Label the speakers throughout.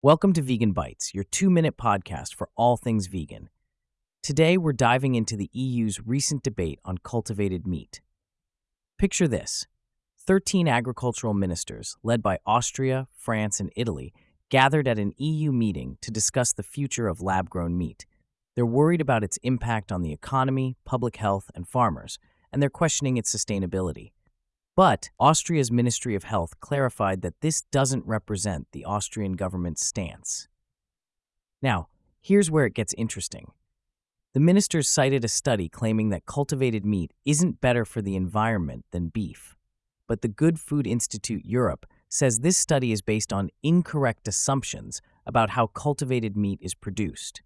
Speaker 1: Welcome to Vegan Bites, your two minute podcast for all things vegan. Today, we're diving into the EU's recent debate on cultivated meat. Picture this 13 agricultural ministers, led by Austria, France, and Italy, gathered at an EU meeting to discuss the future of lab grown meat. They're worried about its impact on the economy, public health, and farmers, and they're questioning its sustainability. But Austria's Ministry of Health clarified that this doesn't represent the Austrian government's stance. Now, here's where it gets interesting. The ministers cited a study claiming that cultivated meat isn't better for the environment than beef. But the Good Food Institute Europe says this study is based on incorrect assumptions about how cultivated meat is produced.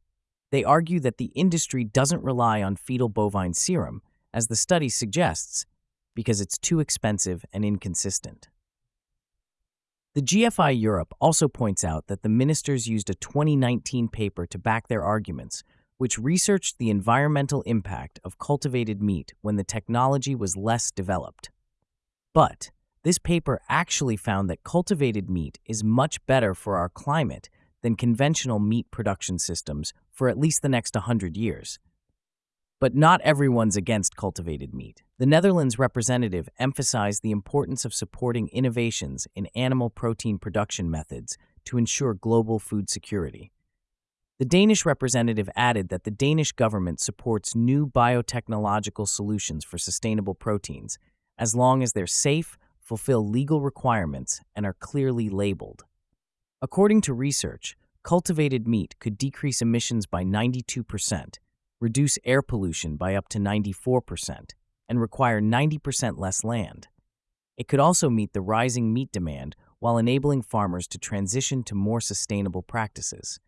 Speaker 1: They argue that the industry doesn't rely on fetal bovine serum, as the study suggests, because it's too expensive and inconsistent. The GFI Europe also points out that the ministers used a 2019 paper to back their arguments, which researched the environmental impact of cultivated meat when the technology was less developed. But this paper actually found that cultivated meat is much better for our climate than conventional meat production systems for at least the next 100 years. But not everyone's against cultivated meat. The Netherlands representative emphasized the importance of supporting innovations in animal protein production methods to ensure global food security. The Danish representative added that the Danish government supports new biotechnological solutions for sustainable proteins as long as they're safe, fulfill legal requirements, and are clearly labeled. According to research, cultivated meat could decrease emissions by 92%, reduce air pollution by up to 94%, and require 90% less land. It could also meet the rising meat demand while enabling farmers to transition to more sustainable practices.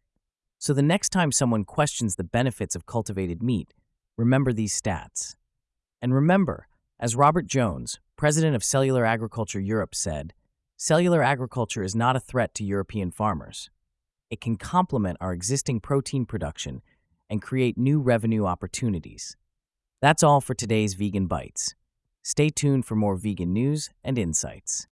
Speaker 1: So the next time someone questions the benefits of cultivated meat, remember these stats. And remember, as Robert Jones, president of Cellular Agriculture Europe, said, cellular agriculture is not a threat to European farmers. It can complement our existing protein production and create new revenue opportunities. That's all for today's Vegan Bites. Stay tuned for more vegan news and insights.